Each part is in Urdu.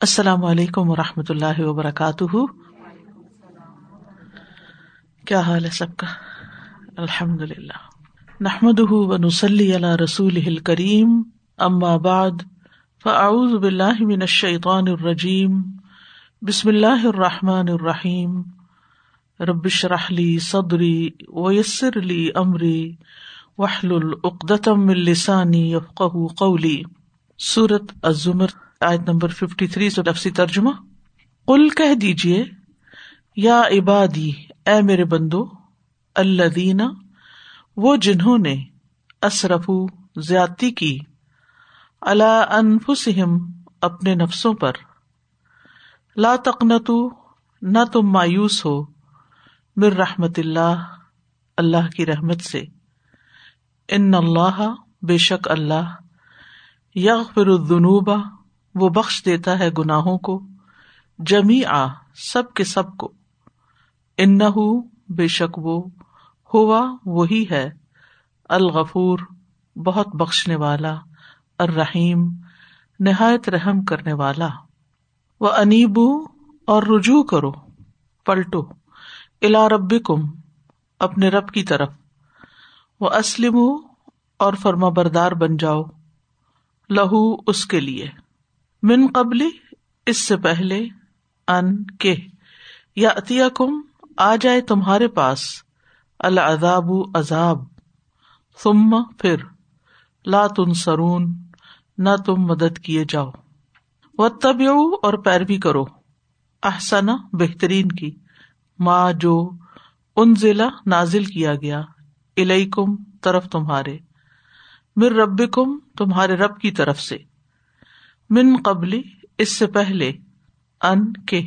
السلام علیکم و رحمۃ اللہ وبرکاتہ۔ کیا حال ہے سب کا؟ الحمد للہ نحمد و نسلی اللہ رسول کریم بعد، فاعوذ باللہ من الشیطان الرجیم، بسم اللہ الرحمٰن الرحیم۔ ربش رحلی صدری ویسر علی عمری وحل العقدم السانی یفق قولی۔ صورت الزمر۔ آیت نمبر ففٹی تھری سے لفظی ترجمہ۔ کل کہہ دیجیے یا عبادی، اے میرے بندو اللہ دینا وہ جنہوں نے اصرف زیادتی کی اللہ انفسم اپنے نفسوں پر۔ لا تقنتو نہ تم مایوس ہو مر رحمت اللہ اللہ کی رحمت سے۔ ان اللہ، بے شک اللہ، یغفر الذنوب وہ بخش دیتا ہے گناہوں کو جمی آ سب کے سب کو۔ ان بے شک وہ، ہوا وہی ہے، الغفور، بہت بخشنے والا، الرحیم، نہایت رحم کرنے والا۔ وہ انیبو اور رجوع کرو، پلٹو الا رب کم اپنے رب کی طرف۔ وہ اسلم اور فرما بردار بن جاؤ، لہو اس کے لیے۔ من قبل اس سے پہلے، ان کے یا عطیہ کم آ جائے تمہارے پاس، العذاب عذاب، ثم پھر، لا تن سرون نہ تم مدد کیے جاؤ۔ و طب اور پیروی کرو احسنا بہترین کی ماں جو ان ضلع نازل کیا گیا، الیکم، طرف تمہارے مر رب کم تمہارے رب کی طرف سے۔ من قبلی، اس سے پہلے، ان کے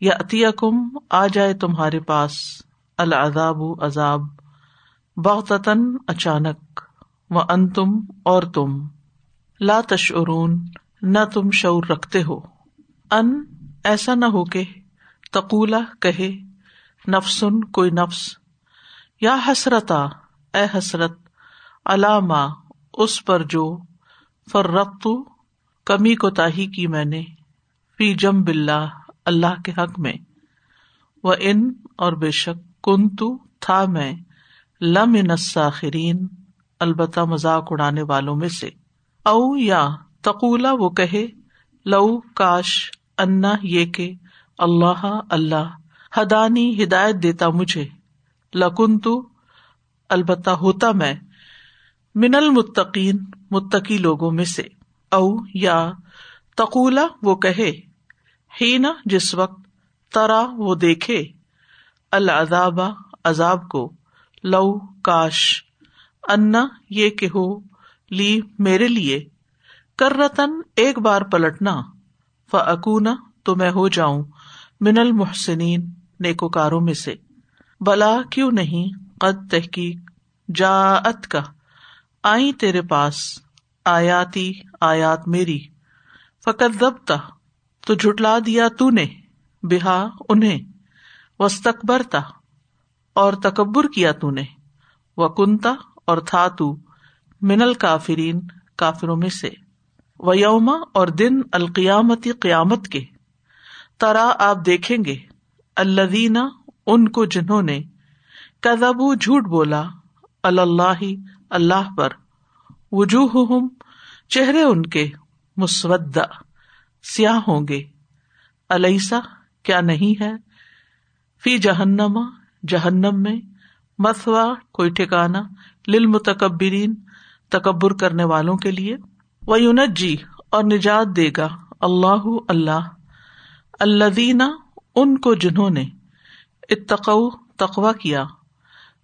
یا عطیہ کم آ جائے تمہارے پاس، العذاب، عذاب بغتن اچانک و ان تم اور تم، لا تشعرون، نہ تم شعور رکھتے ہو۔ ان، ایسا نہ ہو کہ تقولا کہے، نفسن، کوئی نفس، یا حسرتا، اے حسرت علامہ اس پر جو فرقت کمی کو تاہی کی میں نے، فی جم بلّہ اللہ کے حق میں۔ وہ ان اور بے شک کن تو تھا میں، لم نساخرین البتہ مذاق اڑانے والوں میں سے۔ او یا، تقولا وہ کہے، لو، کاش، انا، یہ کہ، اللہ اللہ ہدانی ہدایت دیتا مجھے۔ لکن تو البتہ ہوتا میں، من المتقین، متقی لوگوں میں سے۔ او یا تقولا وہ کہے ہی نا جس وقت ترا وہ دیکھے العذاب عذاب کو، لو کاش انا یہ کہ ہو لی میرے لیے کر رتن ایک بار پلٹنا فکونا تو میں ہو جاؤں من المحسنین نیکوکاروں میں سے۔ بلا کیوں نہیں، قد تحقیق جا ات کا آئی تیرے پاس۔ آیاتی آیات میری۔ فقت ضبط تو جٹلا دیا تو نے بہا انہیں۔ وسطبرتا اور تکبر کیا تو نے وہ کنتا اور تھا تو منل کافرین کافروں میں سے۔ و یوما اور دن القیامتی قیامت کے۔ ترا آپ دیکھیں گے اللہ ان کو جنہوں نے کدبو جھوٹ بولا اللہ اللہ پر۔ وجوہ چہرے ان کے مسودا سیاہ ہوں گے۔ علیسا کیا نہیں ہے؟ فی جہنما جہنم میں مسوا کوئی ٹھکانا لل متکبرین تکبر کرنے والوں کے لیے۔ وہ یونت جی اور نجات دے گا اللہ اللہ۔ اللہ ان کو جنہوں نے اتقو تقوا کیا۔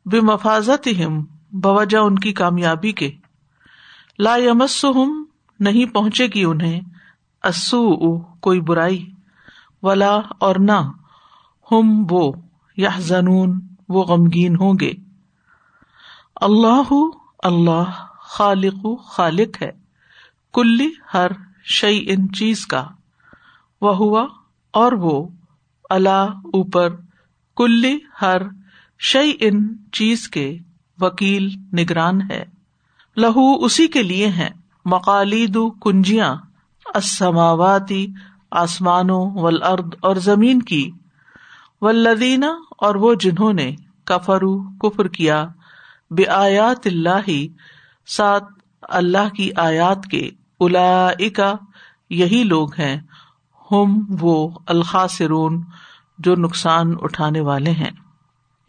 بے مفاظت ہم بوجہ ان کی کامیابی کے۔ لا یمس نہیں پہنچے گی انہیں اسو کوئی برائی، ولا اور نہ، ہم وہ یا زنون وہ غمگین ہوں گے۔ اللہ اللہ خالق خالق ہے کلی ہر شعی ان چیز کا وہ ہوا اور وہ اللہ اوپر کلی ہر شعی ان چیز کے وکیل، نگران ہے۔ لہو اسی کے لیے ہیں۔ مقالید، کنجیاں اسماواتی آسمانوں ولاد اور زمین کی۔ ولدینہ اور وہ جنہوں نے کفرو کفر کیا۔ بے آیات اللہ سات اللہ کی آیات کے۔ الا یہی لوگ ہیں۔ ہم وہ الخاصرون جو نقصان اٹھانے والے ہیں۔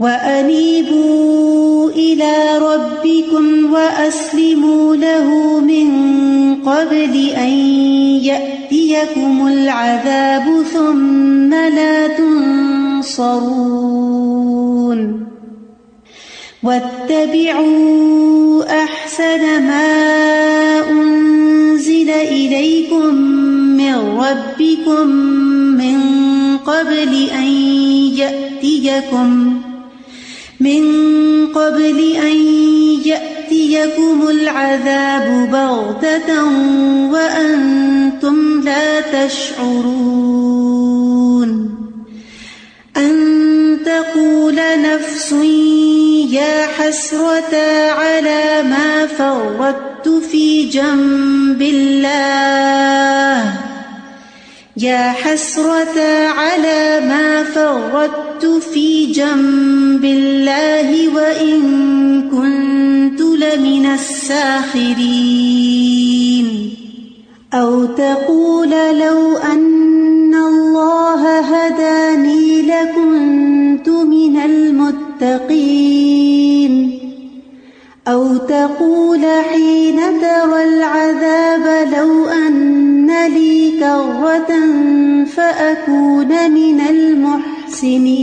وأنيبوا إلى ربكم وأسلموا له من قبل أن يأتيكم العذاب ثم لا تنصرون واتبعوا أحسن ما أنزل إليكم من ربكم من قبل أن يأتيكم من قبل أن يأتيكم العذاب بغتة وأنتم لا تشعرون أن تقول نفس يا حسرة على ما فرطت في جنب الله يا حسرة على ما فرطت في جنب الله وإن كنت لمن الساخرين أو تقول لو أن الله هداني لكنت من المتقين أو تقول حين فأكون من المحسنين.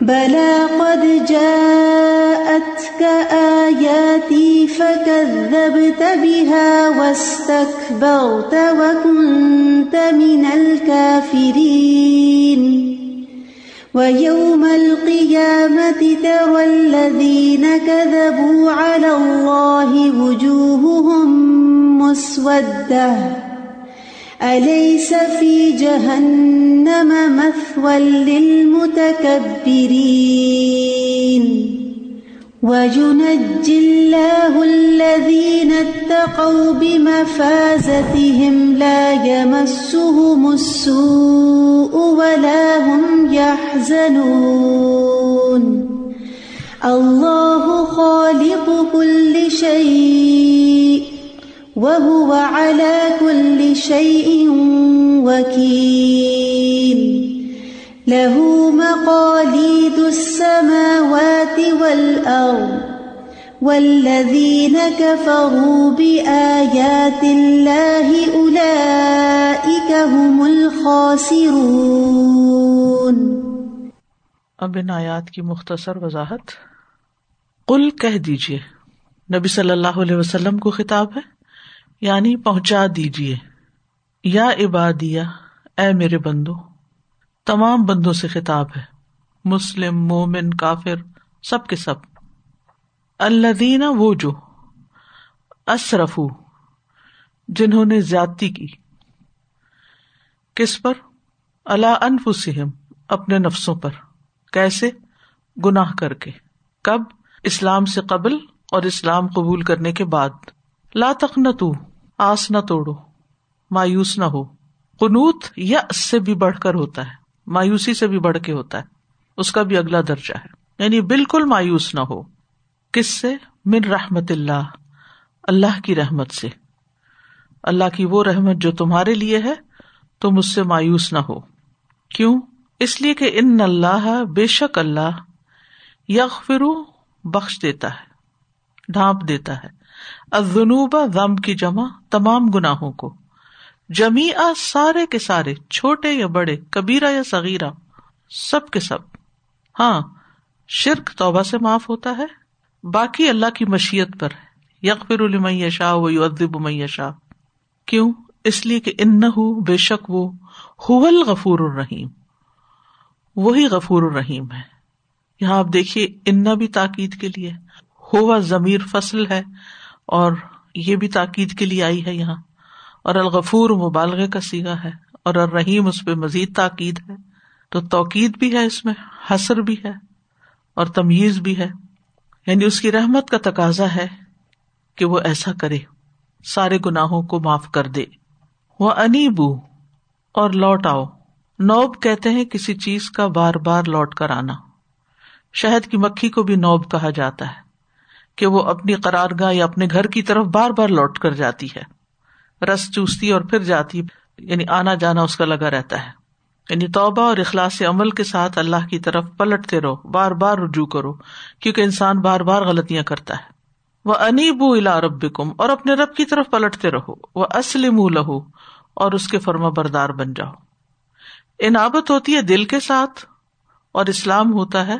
بلى قد جاءتك آياتي فكذبت بها واستكبرت وكنت من الكافرين. ويوم القيامة ترى الذين كذبوا على الله وجوههم مسودة. أليس في جهنم مثوى للمتكبرين؟ وينجي الله الذين اتقوا بمفازتهم لا يمسهم السوء ولا هم يحزنون. الله خالق كل شيء. وهو على كل شيء وكيل. له مقاليد السماوات والأرض. والذين كفروا بآيات الله أولئك هم الخاسرون. اب ان آیات کی مختصر وضاحت. قل کہہ دیجیے نبی صلی اللہ علیہ وسلم کو خطاب ہے؟ یعنی پہنچا دیجیے یا عبادیہ، اے میرے بندو، تمام بندوں سے خطاب ہے۔ مسلم، مومن، کافر، سب کے سب۔ اللہ دینا وہ جو اشرف جنہوں نے زیادتی کی۔ کس پر؟ اللہ انفسم اپنے نفسوں پر۔ کیسے؟ گناہ کر کے۔ کب؟ اسلام سے قبل اور اسلام قبول کرنے کے بعد۔ لا تک نہ تو آس نہ توڑو، مایوس نہ ہو۔ قنوت یا اس سے بھی بڑھ کر ہوتا ہے، مایوسی سے بھی بڑھ کے ہوتا ہے، اس کا بھی اگلا درجہ ہے۔ یعنی بالکل مایوس نہ ہو۔ کس سے؟ من رحمت اللہ اللہ کی رحمت سے۔ اللہ کی وہ رحمت جو تمہارے لیے ہے، تم اس سے مایوس نہ ہو۔ کیوں؟ اس لیے کہ ان اللہ بے شک اللہ یغ فرو بخش دیتا ہے، ڈھانپ دیتا ہے۔ ازنوبا غم کی جمع تمام گناہوں کو۔ جمی سارے کے سارے، چھوٹے یا بڑے کبیرا یا سغیرہ سب کے سب۔ ہاں شرک توبہ سے معاف ہوتا ہے، باقی اللہ کی مشیت پر یقر المیہ شاہ و ادب شاہ کیوں؟ اس لیے کہ ان بے شک وہ غفور الرحیم۔ وہی غفور الرحیم ہے۔ یہاں آپ دیکھیے انا بھی تاکید کے لیے۔ ہوا ضمیر فصل ہے۔ اور یہ بھی تاکید کے لیے آئی ہے یہاں۔ اور الغفور مبالغ کا سیگا ہے اور الرحیم اس پہ مزید تاکید ہے۔ تو توقید بھی ہے اس میں، حسر بھی ہے اور تمیز بھی ہے۔ یعنی اس کی رحمت کا تقاضا ہے کہ وہ ایسا کرے، سارے گناہوں کو معاف کر دے۔ وہ انیبو اور لوٹ آؤ۔ نوب کہتے ہیں کسی چیز کا بار بار لوٹ کر آنا۔ شہد کی مکھی کو بھی نوب کہا جاتا ہے۔ کہ وہ اپنی قرار گاہ یا اپنے گھر کی طرف بار بار لوٹ کر جاتی ہے۔ رس چوستی اور پھر جاتی یعنی آنا جانا اس کا لگا رہتا ہے۔ یعنی توبہ اور اخلاص عمل کے ساتھ اللہ کی طرف پلٹتے رہو، بار بار رجوع کرو، کیونکہ انسان بار بار غلطیاں کرتا ہے۔ وہ انیب الا رب کم اور اپنے رب کی طرف پلٹتے رہو۔ وہ اسلم لہو اور اس کے فرما بردار بن جاؤ۔ انابت ہوتی ہے دل کے ساتھ، اور اسلام ہوتا ہے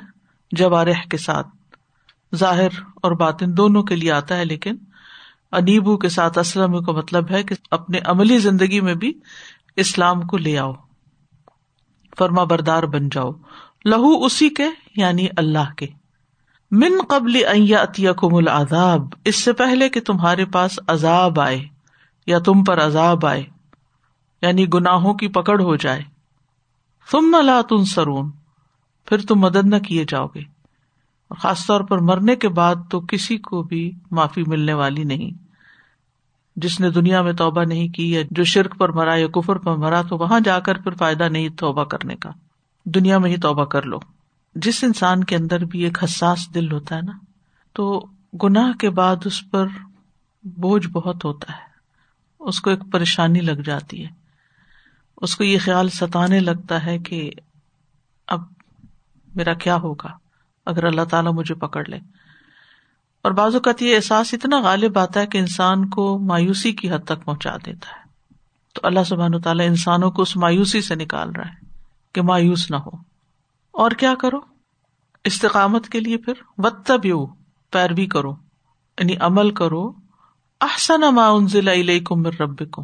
جوارح کے ساتھ۔ ظاہر اور باطن دونوں کے لیے آتا ہے، لیکن انیبو کے ساتھ اسلم کا مطلب ہے کہ اپنے عملی زندگی میں بھی اسلام کو لے آؤ، فرما بردار بن جاؤ۔ لہو اسی کے یعنی اللہ کے۔ من قبل عطیہ کم العذاب، اس سے پہلے کہ تمہارے پاس عذاب آئے، یا تم پر عذاب آئے یعنی گناہوں کی پکڑ ہو جائے۔ تم نہ لا تن سرون پھر تم مدد نہ کیے جاؤ گے۔ خاص طور پر مرنے کے بعد تو کسی کو بھی معافی ملنے والی نہیں۔ جس نے دنیا میں توبہ نہیں کی یا جو شرک پر مرا یا کفر پر مرا تو وہاں جا کر پھر فائدہ نہیں توبہ کرنے کا۔ دنیا میں ہی توبہ کر لو۔ جس انسان کے اندر بھی ایک حساس دل ہوتا ہے نا، تو گناہ کے بعد اس پر بوجھ بہت ہوتا ہے۔ اس کو ایک پریشانی لگ جاتی ہے۔ اس کو یہ خیال ستانے لگتا ہے کہ اب میرا کیا ہوگا؟ اگر اللہ تعالیٰ مجھے پکڑ لے۔ اور بعض اوقات یہ احساس اتنا غالب آتا ہے کہ انسان کو مایوسی کی حد تک پہنچا دیتا ہے۔ تو اللہ سبحان تعالیٰ انسانوں کو اس مایوسی سے نکال رہا ہے کہ مایوس نہ ہو۔ اور کیا کرو؟ استقامت کے لیے پھر وط پیروی کرو۔ یعنی عمل کرو۔ احسن ما انزل الیکم من ربکم۔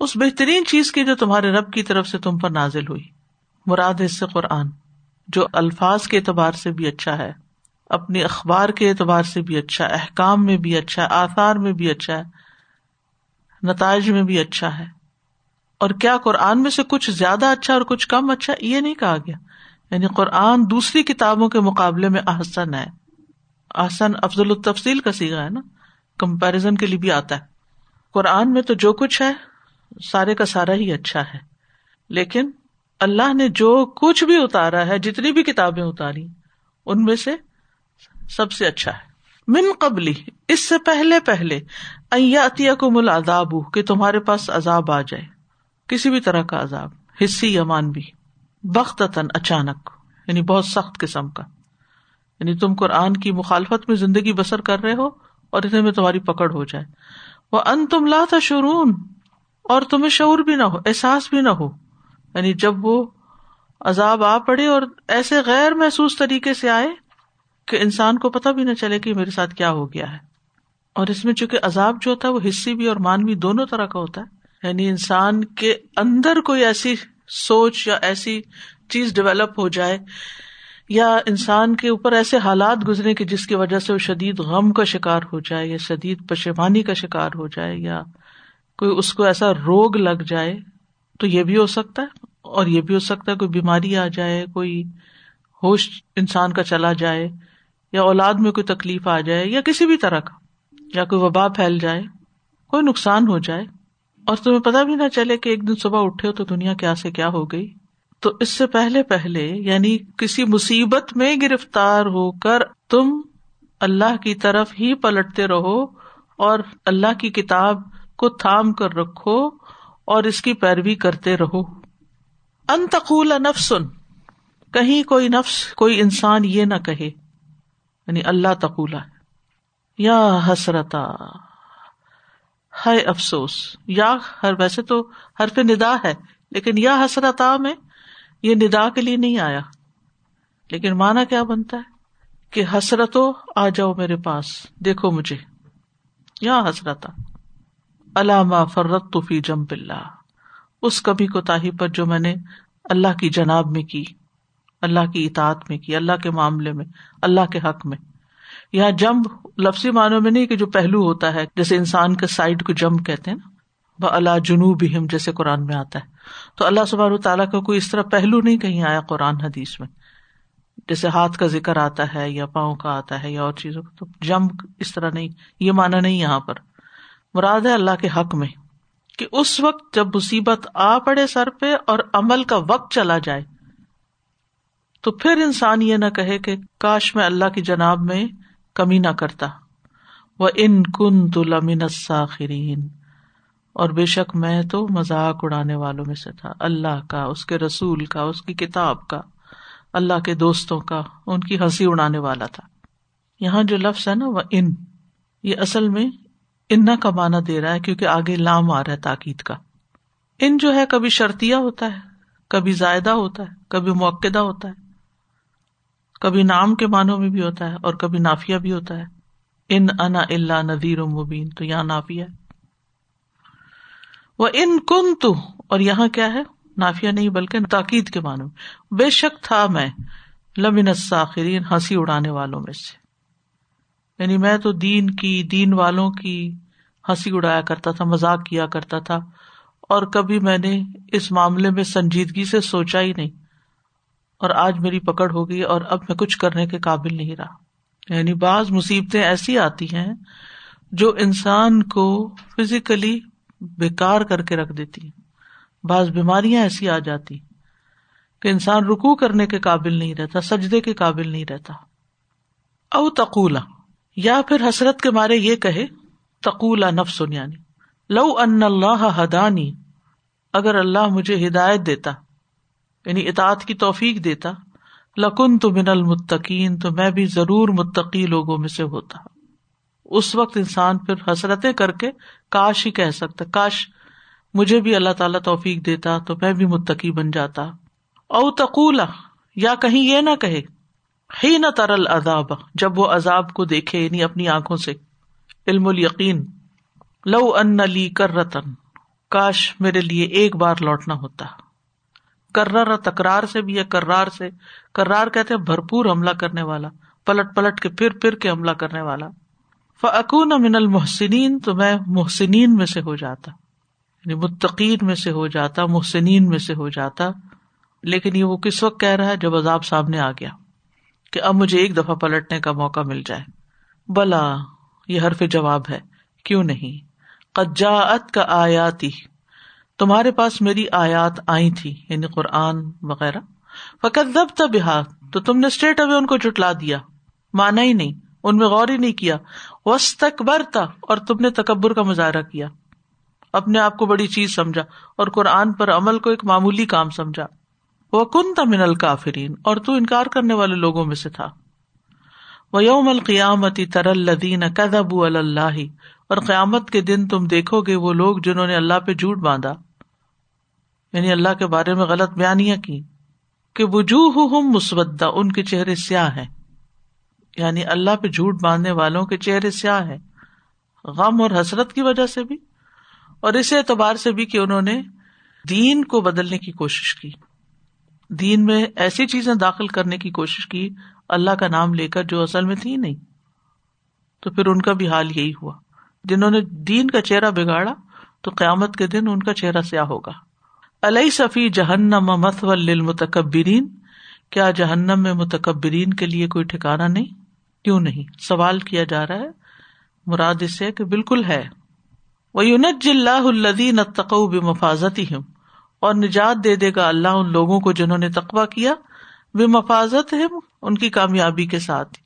اس بہترین چیز کی جو تمہارے رب کی طرف سے تم پر نازل ہوئی۔ مراد اس سے قرآن۔ جو الفاظ کے اعتبار سے بھی اچھا ہے اپنی اخبار کے اعتبار سے بھی اچھا احکام میں بھی اچھا ہے، آثار میں بھی اچھا ہے، نتائج میں بھی اچھا ہے۔ اور کیا قرآن میں سے کچھ زیادہ اچھا اور کچھ کم اچھا؟ یہ نہیں کہا گیا۔ یعنی قرآن دوسری کتابوں کے مقابلے میں احسن ہے۔ احسن افضل التفصیل کا سیگا ہے نا۔ کمپیرزن کے لیے بھی آتا ہے۔ قرآن میں تو جو کچھ ہے، سارے کا سارا ہی اچھا ہے۔ لیکن اللہ نے جو کچھ بھی اتارا ہے، جتنی بھی کتابیں اتاری، ان میں سے سب سے اچھا ہے۔ من قبلی، اس سے پہلے پہلے عطیہ کو مل عذاب کہ تمہارے پاس عذاب آ جائے۔ کسی بھی طرح کا عذاب، حصی یمان بھی بخت اچانک یعنی بہت سخت قسم کا۔ یعنی تم قرآن کی مخالفت میں زندگی بسر کر رہے ہو اور اتنے میں تمہاری پکڑ ہو جائے۔ وہ ان تم لا تھا شرون اور تمہیں شعور بھی نہ ہو، احساس بھی نہ ہو۔ یعنی جب وہ عذاب آ پڑے اور ایسے غیر محسوس طریقے سے آئے کہ انسان کو پتا بھی نہ چلے کہ میرے ساتھ کیا ہو گیا ہے۔ اور اس میں چونکہ عذاب جو ہوتا ہے وہ حصے بھی اور مانوی دونوں طرح کا ہوتا ہے۔ یعنی انسان کے اندر کوئی ایسی سوچ یا ایسی چیز ڈیولپ ہو جائے یا انسان کے اوپر ایسے حالات گزرے کہ جس کی وجہ سے وہ شدید غم کا شکار ہو جائے یا شدید پشیمانی کا شکار ہو جائے یا کوئی اس کو ایسا روگ لگ جائے تو یہ بھی ہو سکتا ہے اور یہ بھی ہو سکتا ہے کوئی بیماری آ جائے، کوئی ہوش انسان کا چلا جائے، یا اولاد میں کوئی تکلیف آ جائے، یا کسی بھی طرح کا، یا کوئی وبا پھیل جائے، کوئی نقصان ہو جائے۔ اور تمہیں پتا بھی نہ چلے کہ ایک دن صبح اٹھے ہو تو دنیا کیا سے کیا ہو گئی۔ تو اس سے پہلے پہلے یعنی کسی مصیبت میں گرفتار ہو کر تم اللہ کی طرف ہی پلٹتے رہو اور اللہ کی کتاب کو تھام کر رکھو۔ اور اس کی پیروی کرتے رہو۔ انتقول نفسن، کہیں کوئی نفس، کوئی انسان یہ نہ کہے۔ یعنی اللہ تقولہ، یا حسرتا ہے افسوس۔ یا ہر، ویسے تو حرف ندا ہے، لیکن یا حسرتا میں یہ ندا کے لیے نہیں آیا۔ لیکن مانا کیا بنتا ہے؟ کہ حسرتو، آ جاؤ میرے پاس، دیکھو مجھے۔ یا حسرتا۔ علامہ فرت تو فی جم اللہ۔ اس کبھی کو تاہی پر جو میں نے اللہ کی جناب میں کی، اللہ کی اطاعت میں کی، اللہ کے معاملے میں، اللہ کے حق میں۔ یہاں جمب لفظی معنوں میں نہیں کہ جو پہلو ہوتا ہے، جیسے انسان کے سائڈ کو جمب کہتے ہیں نا۔ وہ اللہ جنوب ہم جیسے قرآن میں آتا ہے۔ تو اللہ سبحانہ تعالیٰ کا کوئی اس طرح پہلو نہیں کہیں آیا قرآن حدیث میں۔ جیسے ہاتھ کا ذکر آتا ہے یا پاؤں کا آتا ہے یا اور چیزوں کا، تو جمب اس طرح نہیں، یہ مانا نہیں یہاں پر۔ مراد ہے اللہ کے حق میں کہ اس وقت جب مصیبت آ پڑے سر پہ اور عمل کا وقت چلا جائے، تو پھر انسان یہ نہ کہے کہ کاش میں اللہ کی جناب میں کمی نہ کرتا۔ وہ ان کن تو لمن ساخرین اور بے شک میں تو مذاق اڑانے والوں میں سے تھا۔ اللہ کا، اس کے رسول کا، اس کی کتاب کا، اللہ کے دوستوں کا، ان کی ہنسی اڑانے والا تھا۔ یہاں جو لفظ ہے نا وہ ان یہ اصل میں ان کا مانا دے رہا ہے کیونکہ آگے لام آ رہا ہے تاکید کا۔ ان جو ہے کبھی شرطیا ہوتا ہے، کبھی زائدہ ہوتا ہے، کبھی موقع ہوتا ہے۔ کبھی نام کے معنوں میں بھی ہوتا ہے اور کبھی نافیہ بھی ہوتا ہے۔ ان انا اللہ ندیر و مبین، تو یہاں نافیہ وہ ان کن تو اور یہاں کیا ہے؟ نافیہ نہیں بلکہ تاکید کے معنوں بے شک تھا میں، لمن ساخرین ہنسی اڑانے والوں میں سے۔ یعنی میں تو دین کی، دین والوں کی ہنسی اڑایا کرتا تھا مزاق کیا کرتا تھا، اور کبھی میں نے اس معاملے میں سنجیدگی سے سوچا ہی نہیں۔ اور آج میری پکڑ ہو گئی اور اب میں کچھ کرنے کے قابل نہیں رہا۔ یعنی بعض مصیبتیں ایسی آتی ہیں جو انسان کو فزیکلی بےکار کر کے رکھ دیتی ہیں۔ بعض بیماریاں ایسی آ جاتی کہ انسان رکو کرنے کے قابل نہیں رہتا، سجدے کے قابل نہیں رہتا۔ او تقولا، یا پھر حسرت کے مارے یہ کہے تقولا نفس یعنی لو ان اللہ ہدانی، اگر اللہ مجھے ہدایت دیتا یعنی اطاعت کی توفیق دیتا لکن تو من المتقین، تو میں بھی ضرور متقی لوگوں میں سے ہوتا۔ اس وقت انسان پھر حسرتیں کر کے کاش ہی کہہ سکتا، کاش مجھے بھی اللہ تعالیٰ توفیق دیتا تو میں بھی متقی بن جاتا۔ او تقولا، یا کہیں یہ نہ کہے ہی نہ ترل عذاب جب وہ عذاب کو دیکھے یعنی اپنی آنکھوں سے۔ علم یقین لو ان لی کر رتن کاش میرے لیے ایک بار لوٹنا ہوتا۔ کرر تکرار سے بھی یا کرار سے۔ کرار کہتے بھرپور حملہ کرنے والا، پلٹ پلٹ کے پھر پھر کے حملہ کرنے والا۔ فکون من المحسنین، تو میں محسنین میں سے ہو جاتا۔ یعنی متقین میں سے ہو جاتا، محسنین میں سے ہو جاتا۔ لیکن یہ وہ کس وقت کہہ رہا ہے؟ جب عذاب سامنے آ گیا کہ اب مجھے ایک دفعہ پلٹنے کا موقع مل جائے۔ بلا۔ یہ حرف جواب ہے، کیوں نہیں؟ قجاعت کا آیاتی، تمہارے پاس میری آیات آئی تھی یعنی قرآن وغیرہ۔ فقط دب تب تو تم نے اسٹریٹ اوے ان کو جٹلا دیا۔ مانا ہی نہیں، ان میں غور ہی نہیں کیا۔ وس تکبر تھا اور تم نے تکبر کا مظاہرہ کیا۔ اپنے آپ کو بڑی چیز سمجھا، اور قرآن پر عمل کو ایک معمولی کام سمجھا۔ وہ کن تھا من الکافرین اور تو انکار کرنے والے لوگوں میں سے تھا۔ وہ یوم القیامتی تر الدین کدب اللہ اور قیامت کے دن تم دیکھو گے وہ لوگ جنہوں نے اللہ پہ جھوٹ باندھا۔ یعنی اللہ کے بارے میں غلط بیانیاں کی۔ کہ وجوہ مسودہ، ان کے چہرے سیاہ ہیں۔ یعنی اللہ پہ جھوٹ باندھنے والوں کے چہرے سیاہ ہے غم اور حسرت کی وجہ سے بھی۔ اور اس اعتبار سے بھی کہ انہوں نے دین کو بدلنے کی کوشش کی۔ دین میں ایسی چیزیں داخل کرنے کی کوشش کی اللہ کا نام لے کر جو اصل میں تھی نہیں۔ تو پھر ان کا بھی حال یہی ہوا۔ جنہوں نے دین کا چہرہ بگاڑا، تو قیامت کے دن ان کا چہرہ سیاہ ہوگا۔ علیہ صفی جہنم متکبرین کیا جہنم میں متکبرین کے لیے کوئی ٹھکانا نہیں؟ کیوں نہیں؟ سوال کیا جا رہا ہے۔ مراد اس سے کہ بالکل ہے۔ وہ یونت اللہ الدین تقو بفاظتی ہوں اور نجات دے دے گا اللہ ان لوگوں کو جنہوں نے تقوا کیا۔ بے مفاظت ہے ان کی کامیابی کے ساتھ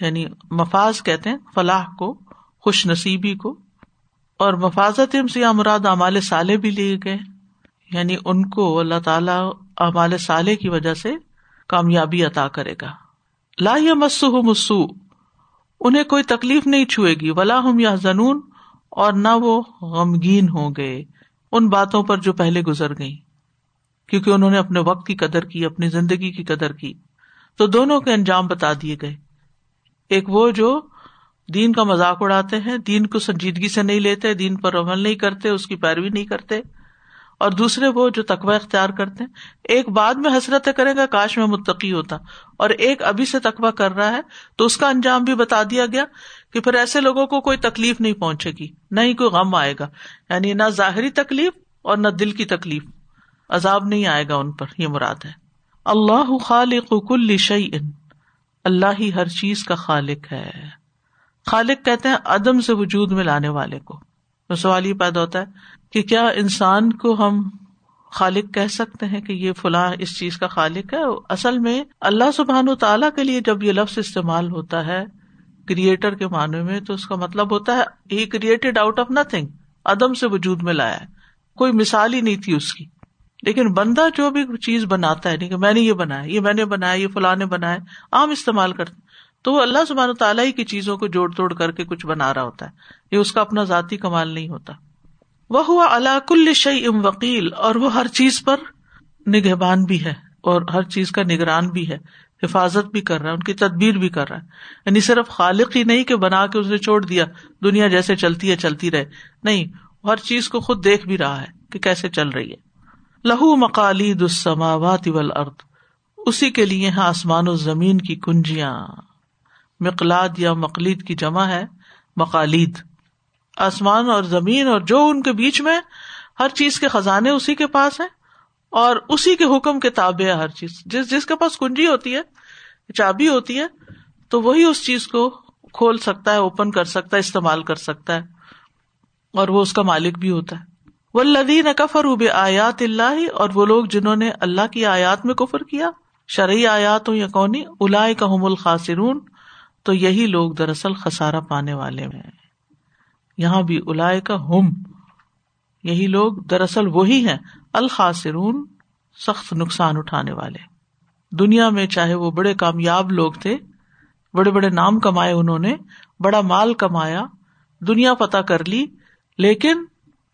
یعنی مفاظ کہتے ہیں، فلاح کو، خوش نصیبی کو، اور مفاظت سے مراد امال سالے بھی لیے گئے یعنی ان کو اللہ تعالی امال سالے کی وجہ سے کامیابی عطا کرے گا۔ لا یا مسو مسو انہیں کوئی تکلیف نہیں چھوئے گی۔ ولا ہم یا زنون اور نہ وہ غمگین ہو گئے ان باتوں پر جو پہلے گزر گئی کیونکہ انہوں نے اپنے وقت کی قدر کی، اپنی زندگی کی قدر کی۔ تو دونوں کے انجام بتا دیے گئے۔ ایک وہ جو دین کا مذاق اڑاتے ہیں، دین کو سنجیدگی سے نہیں لیتے، دین پر عمل نہیں کرتے، اس کی پیروی نہیں کرتے۔ اور دوسرے وہ جو تقوی اختیار کرتے ہیں۔ ایک بعد میں حسرت کرے گا، کاش میں متقی ہوتا۔ اور ایک ابھی سے تقوی کر رہا ہے، تو اس کا انجام بھی بتا دیا گیا کہ پھر ایسے لوگوں کو کوئی تکلیف نہیں پہنچے گی، نہ ہی کوئی غم آئے گا۔ یعنی نہ ظاہری تکلیف اور نہ دل کی تکلیف۔ عذاب نہیں آئے گا ان پر، یہ مراد ہے۔ اللہ خالق کل شعی اللہ ہی ہر چیز کا خالق ہے۔ خالق کہتے ہیں عدم سے وجود میں لانے والے کو۔ تو سوال یہ پیدا ہوتا ہے کہ کیا انسان کو ہم خالق کہہ سکتے ہیں کہ یہ فلاں اس چیز کا خالق ہے؟ اصل میں اللہ سبحان و تعالیٰ کے لیے جب یہ لفظ استعمال ہوتا ہے کریٹر کے معنی میں، تو اس کا مطلب ہوتا ہے ہی کریٹڈ آؤٹ آف نتنگ عدم سے وجود میں لایا ہے۔ کوئی مثال ہی نہیں تھی اس کی۔ لیکن بندہ جو بھی چیز بناتا ہے نہیں کہ میں نے یہ بنایا، یہ میں نے بنایا، یہ فلاں نے بنایا، عام استعمال کرتے تو وہ اللہ سبحان تعالیٰ ہی کی چیزوں کو جوڑ توڑ کر کے کچھ بنا رہا ہوتا ہے۔ یہ اس کا اپنا ذاتی کمال نہیں ہوتا۔ وہ ہوا اللہ کل شعی ام وکیل اور وہ ہر چیز پر نگہبان بھی ہے، اور ہر چیز کا نگران بھی ہے، حفاظت بھی کر رہا ہے، ان کی تدبیر بھی کر رہا ہے۔ یعنی صرف خالق ہی نہیں کہ بنا کے اس نے چھوڑ دیا، دنیا جیسے چلتی ہے، چلتی رہے۔ نہیں ہر چیز کو خود دیکھ بھی رہا ہے کہ کیسے چل رہی ہے۔ لہو مکالی دسماوات ارد اسی کے لیے ہے آسمان و زمین کی کنجیاں۔ مقلاد یا مقلید کی جمع ہے، مقالید۔ آسمان اور زمین اور جو ان کے بیچ میں ہر چیز کے خزانے اسی کے پاس ہیں، اور اسی کے حکم کے تابع ہے ہر چیز۔ جس جس کے پاس کنجی ہوتی ہے، چابی ہوتی ہے، تو وہی اس چیز کو کھول سکتا ہے، اوپن کر سکتا ہے، استعمال کر سکتا ہے، اور وہ اس کا مالک بھی ہوتا ہے۔ وہ لدین کفر اب آیات اللہ، اور وہ لوگ جنہوں نے اللہ کی آیات میں کفر کیا، شرعی آیات ہوں یا کونی الا کا الخاصرون تو یہی لوگ دراصل خسارا پانے والے میں یہاں بھی الا کا ہم یہی لوگ دراصل وہی ہیں الخاصرون سخت نقصان اٹھانے والے۔ دنیا میں چاہے وہ بڑے کامیاب لوگ تھے، بڑے بڑے نام کمائے انہوں نے، بڑا مال کمایا، دنیا فتح کر لی، لیکن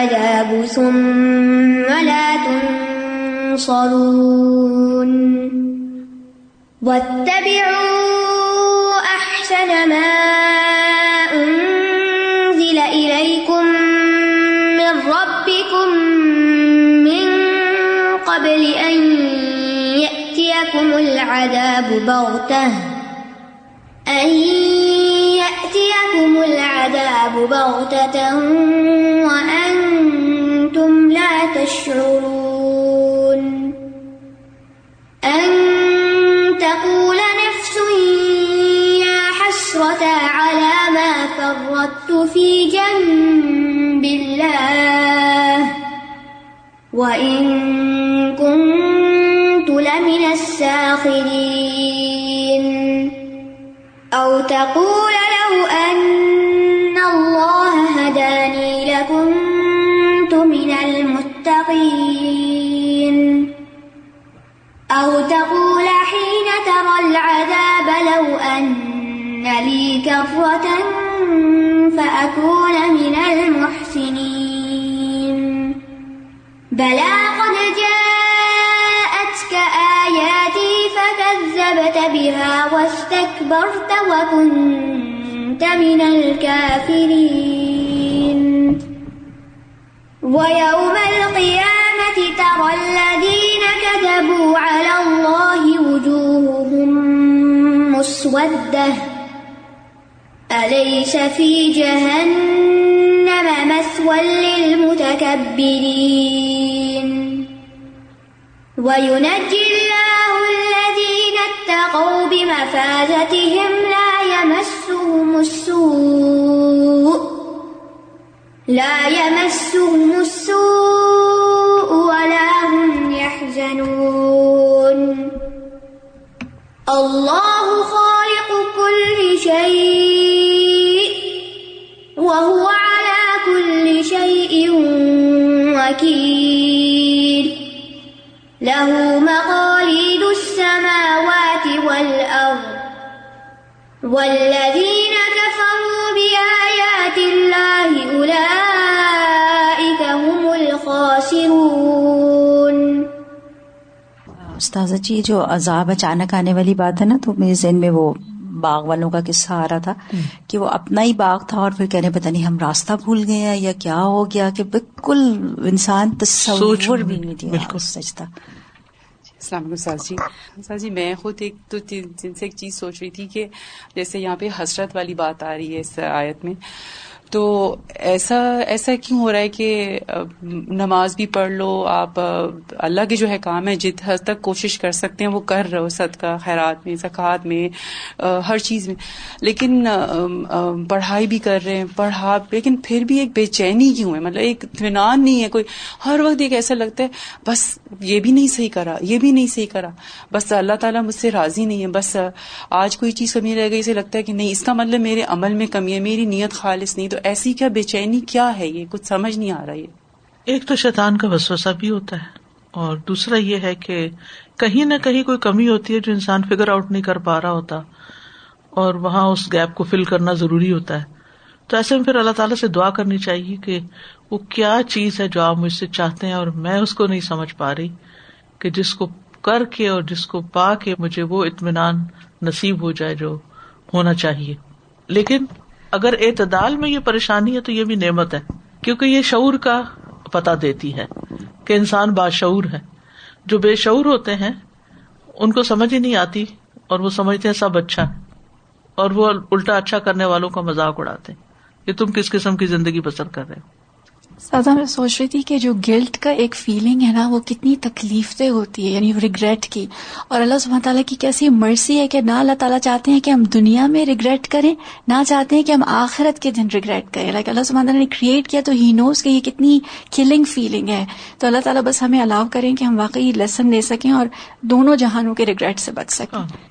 العذاب ثم لا تنصرون. واتبعوا أحسن ما أنزل إليكم من ربكم من قبل أن يأتيكم العذاب بغتة. أن يأتيكم العذاب بغتة تشعرون أن تقول نفس يا حسرة على ما فرطت في جنب الله. وإن كنت لمن الساخرين. أو تقول أن لي كفرة فأكون من المحسنين. بلى قد جاءتك آياتي فكذبت بها واستكبرت وكنت من الكافرين. ويوم القيامة ترى الذين كذبوا على الله وجوههم مسودة. أليس في جهنم مثوى للمتكبرين؟ وينجي الله الذين اتقوا بمفازتهم لا يمسهم السوء. لا يمسهم السوء. الله خالق كل شيء وهو على كل شيء وكيل. له مقاليد السماوات والأرض والذين استاذہ جی یہ جو عذاب اچانک آنے والی بات ہے نا تو میرے ذہن میں وہ باغ والوں کا قصہ آ رہا تھا کہ وہ اپنا ہی باغ تھا اور پھر کہنے پتہ نہیں ہم راستہ بھول گئے ہیں یا کیا ہو گیا کہ بالکل انسان تصور بھی نہیں دیا۔ بالکل۔ سچتا السلام علیکم ساز جی۔ ساز جی میں خود ایک تو جن سے ایک چیز سوچ رہی تھی کہ جیسے یہاں پہ حسرت والی بات آ رہی ہے اس آیت میں۔ تو ایسا ایسا کیوں ہو رہا ہے کہ نماز بھی پڑھ لو، آپ اللہ کے جو ہے کام ہے جت حد تک کوشش کر سکتے ہیں، وہ کر رہے ہو، صدقہ، خیرات میں، زکوٰۃ میں ہر چیز میں۔ لیکن پڑھائی بھی کر رہے ہیں، پڑھا، لیکن پھر بھی ایک بے چینی کیوں ہے؟ مطلب ایک اطمینان نہیں ہے، کوئی ہر وقت ایک ایسا لگتا ہے، بس یہ بھی نہیں صحیح کرا، یہ بھی نہیں صحیح کرا، بس اللہ تعالیٰ مجھ سے راضی نہیں ہے، بس آج کوئی چیز کمی رہ گئی، اسے لگتا ہے کہ نہیں، اس کا مطلب میرے عمل میں کمی ہے، میری نیت خالص نہیں، تو ایسی کیا بے چینی کیا ہے یہ؟ کچھ سمجھ نہیں آ رہا یہ۔ ایک تو شیطان کا وسوسہ بھی ہوتا ہے اور دوسرا یہ ہے کہ کہیں نہ کہیں کوئی کمی ہوتی ہے جو انسان فگر آؤٹ نہیں کر پا رہا ہوتا اور وہاں اس گیپ کو فل کرنا ضروری ہوتا ہے۔ تو ایسے میں پھر اللہ تعالیٰ سے دعا کرنی چاہیے کہ وہ کیا چیز ہے جو آپ مجھ سے چاہتے ہیں اور میں اس کو نہیں سمجھ پا رہی کہ جس کو کر کے اور جس کو پا کے مجھے وہ اطمینان نصیب ہو جائے جو ہونا چاہیے۔ لیکن اگر اعتدال میں یہ پریشانی ہے تو یہ بھی نعمت ہے، کیونکہ یہ شعور کا پتا دیتی ہے کہ انسان باشعور ہے۔ جو بے شعور ہوتے ہیں، ان کو سمجھ ہی نہیں آتی اور وہ سمجھتے ہیں سب اچھا ہے۔ اور وہ الٹا اچھا کرنے والوں کا مذاق اڑاتے ہیں۔ کہ تم کس قسم کی زندگی بسر کر رہے ہو؟ سازا میں سوچ رہی تھی کہ جو گلٹ کا ایک فیلنگ ہے نا، وہ کتنی تکلیف دہ ہوتی ہے یعنی ریگریٹ کی۔ اور اللہ سبحانہ تعالیٰ کی کیسی مرضی ہے کہ نہ اللہ تعالیٰ چاہتے ہیں کہ ہم دنیا میں ریگریٹ کریں، نہ چاہتے ہیں کہ ہم آخرت کے دن ریگریٹ کریں۔ لائک اللہ سبحانہ تعالیٰ نے کریٹ کیا تو ہی نوز کہ یہ کتنی کلنگ فیلنگ ہے۔ تو اللہ تعالیٰ بس ہمیں الاؤ کریں کہ ہم واقعی لیسن لے سکیں اور دونوں جہانوں کے ریگریٹ سے بچ سکیں۔ ہاں۔